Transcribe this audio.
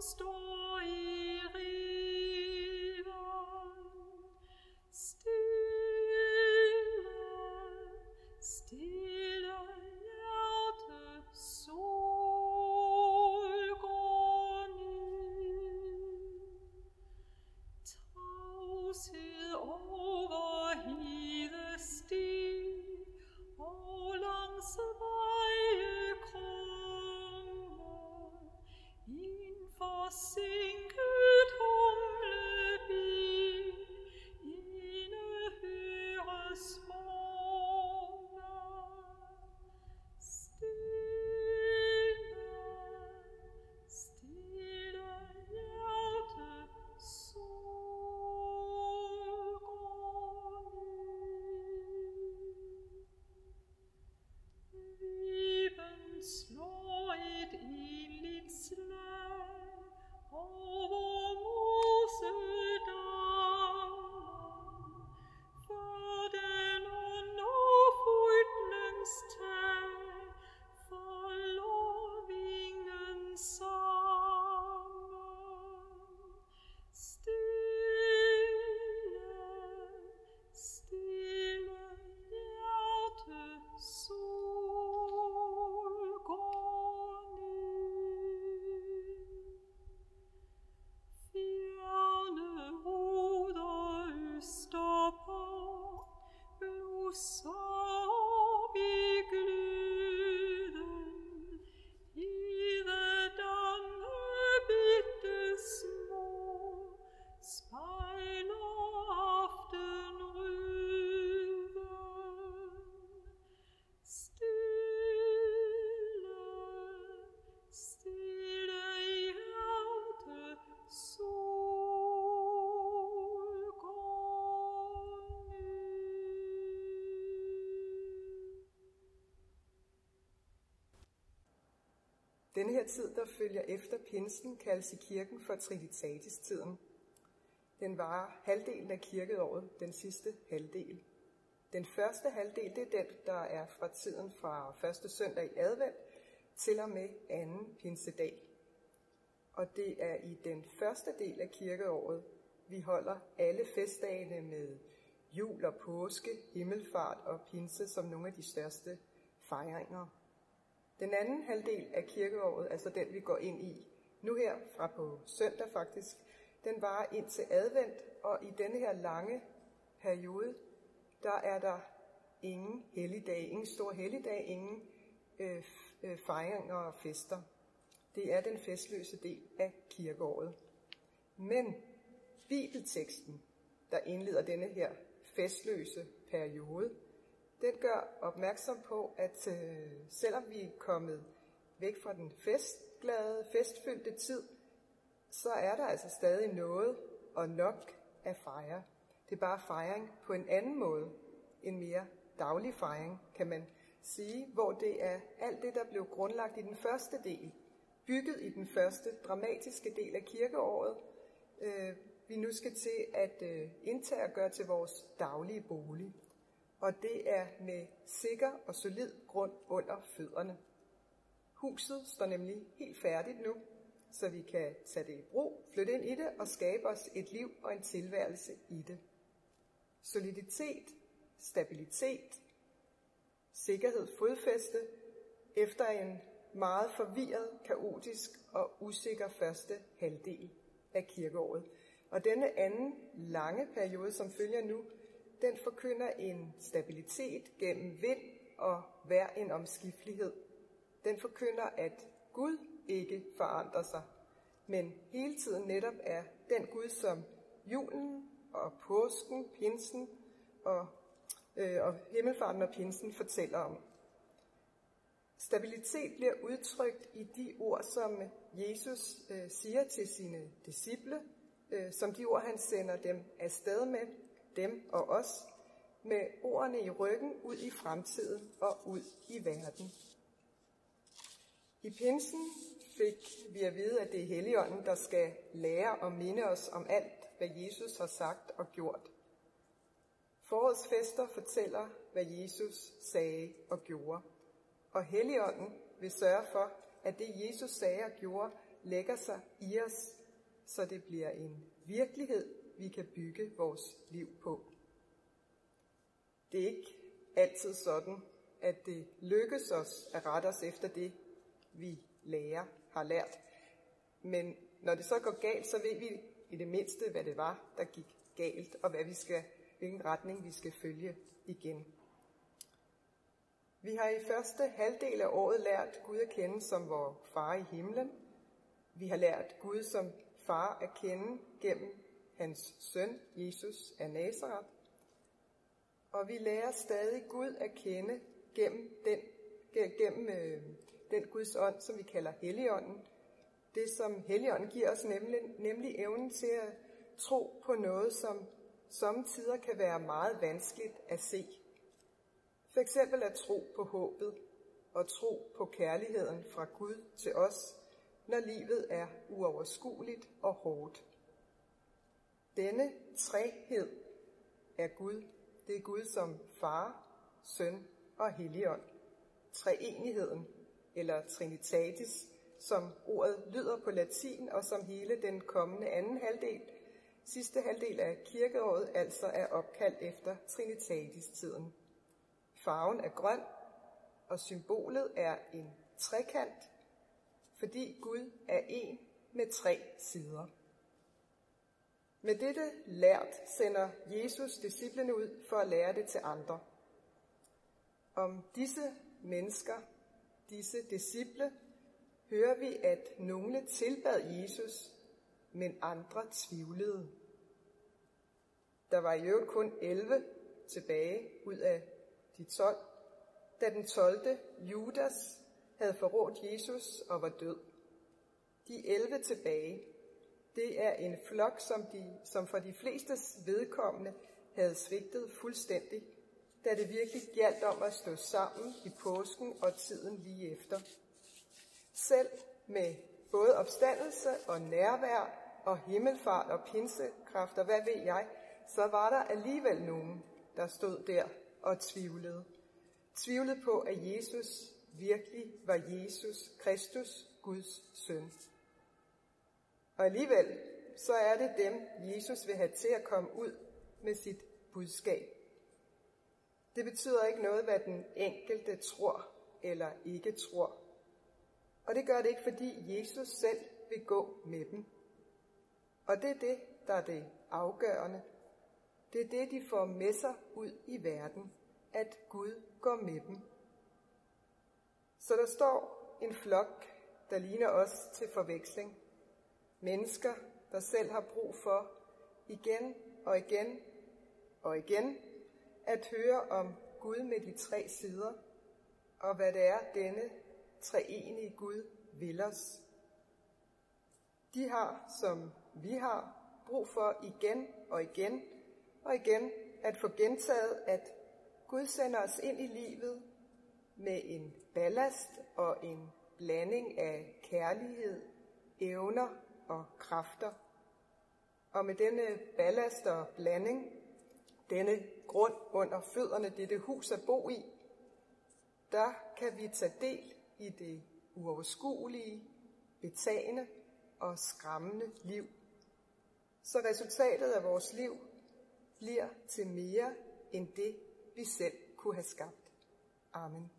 storm. Denne her tid, der følger efter pinsen, kaldes i kirken for Trinitatis-tiden. Den var halvdelen af kirkeåret, den sidste halvdel. Den første halvdel, det er den, der er fra tiden fra første søndag i advent til og med anden pinsedag. Og det er i den første del af kirkeåret, vi holder alle festdagene med jul og påske, himmelfart og pinse som nogle af de største fejringer. Den anden halvdel af kirkeåret, altså den vi går ind i nu her fra på søndag faktisk, den varer ind til advent, og i denne her lange periode, der er der ingen helligdag, ingen stor helligdag, ingen øh, øh, fejringer og fester. Det er den festløse del af kirkeåret. Men bibelteksten, der indleder denne her festløse periode, den gør opmærksom på, at øh, selvom vi er kommet væk fra den festglade, festfyldte tid, så er der altså stadig noget og nok at fejre. Det er bare fejring på en anden måde, en mere daglig fejring, kan man sige, hvor det er alt det, der blev grundlagt i den første del, bygget i den første dramatiske del af kirkeåret, øh, vi nu skal til at øh, indtage og gøre til vores daglige bolig. Og det er med sikker og solid grund under fødderne. Huset står nemlig helt færdigt nu, så vi kan tage det i brug, flytte ind i det og skabe os et liv og en tilværelse i det. Soliditet, stabilitet, sikkerhed, fodfæste efter en meget forvirret, kaotisk og usikker første halvdel af kirkeåret. Og denne anden lange periode, som følger nu, den forkynder en stabilitet gennem vind og hver en omskiftelighed. Den forkynder, at Gud ikke forandrer sig, men hele tiden netop er den Gud, som julen og påsken, pinsen og, øh, og himmelfarten og pinsen fortæller om. Stabilitet bliver udtrykt i de ord, som Jesus øh, siger til sine disciple, øh, som de ord, han sender dem afsted med, dem og os, med ordene i ryggen ud i fremtiden og ud i verden. I pinsen fik vi at vide, at det er Helligånden, der skal lære og minde os om alt, hvad Jesus har sagt og gjort. Forårets fester fortæller, hvad Jesus sagde og gjorde. Og Helligånden vil sørge for, at det Jesus sagde og gjorde, lægger sig i os, så det bliver en virkelighed, vi kan bygge vores liv på. Det er ikke altid sådan, at det lykkes os at rette os efter det, vi lærer, har lært. Men når det så går galt, så ved vi i det mindste, hvad det var, der gik galt, og hvad vi skal, hvilken retning vi skal følge igen. Vi har i første halvdel af året lært Gud at kende som vores far i himlen. Vi har lært Gud som far at kende gennem hans søn, Jesus af Nazareth. Og vi lærer stadig Gud at kende gennem den, gennem, øh, den Guds ånd, som vi kalder Helligånden. Det, som Helligånden giver os, nemlig, nemlig evnen til at tro på noget, som samtidig kan være meget vanskeligt at se. For eksempel at tro på håbet og tro på kærligheden fra Gud til os, når livet er uoverskueligt og hårdt. Denne træhed er Gud. Det er Gud som far, søn og helligånd. Treenigheden, eller trinitatis, som ordet lyder på latin, og som hele den kommende anden halvdel, sidste halvdel af kirkeåret, altså er opkaldt efter trinitatis-tiden. Farven er grøn, og symbolet er en trekant, fordi Gud er en med tre sider. Med dette lært sender Jesus disciplene ud for at lære det til andre. Om disse mennesker, disse disciple, hører vi, at nogle tilbad Jesus, men andre tvivlede. Der var i øvrigt kun 11 tilbage ud af de 12, da den 12. Judas havde forrådt Jesus og var død. De 11 tilbage, det er en flok, som, de, som for de flestes vedkommende havde svigtet fuldstændig, da det virkelig galt om at stå sammen i påsken og tiden lige efter. Selv med både opstandelse og nærvær og himmelfart og pinsekræfter, hvad ved jeg, så var der alligevel nogen, der stod der og tvivlede. Tvivlede på, at Jesus virkelig var Jesus Kristus, Guds søn. Og alligevel, så er det dem, Jesus vil have til at komme ud med sit budskab. Det betyder ikke noget, hvad den enkelte tror eller ikke tror. Og det gør det ikke, fordi Jesus selv vil gå med dem. Og det er det, der er det afgørende. Det er det, de får med sig ud i verden, at Gud går med dem. Så der står en flok, der ligner os til forveksling. Mennesker, der selv har brug for igen og igen og igen at høre om Gud med de tre sider, og hvad det er, denne treenige Gud vil os. De har, som vi har, brug for igen og igen og igen at få gentaget, at Gud sender os ind i livet med en ballast og en blanding af kærlighed, evner og kræfter. Og med denne ballast og blanding, denne grund under fødderne, dette hus at bo i, der kan vi tage del i det uoverskuelige, betagende og skræmmende liv. Så resultatet af vores liv bliver til mere end det, vi selv kunne have skabt. Amen.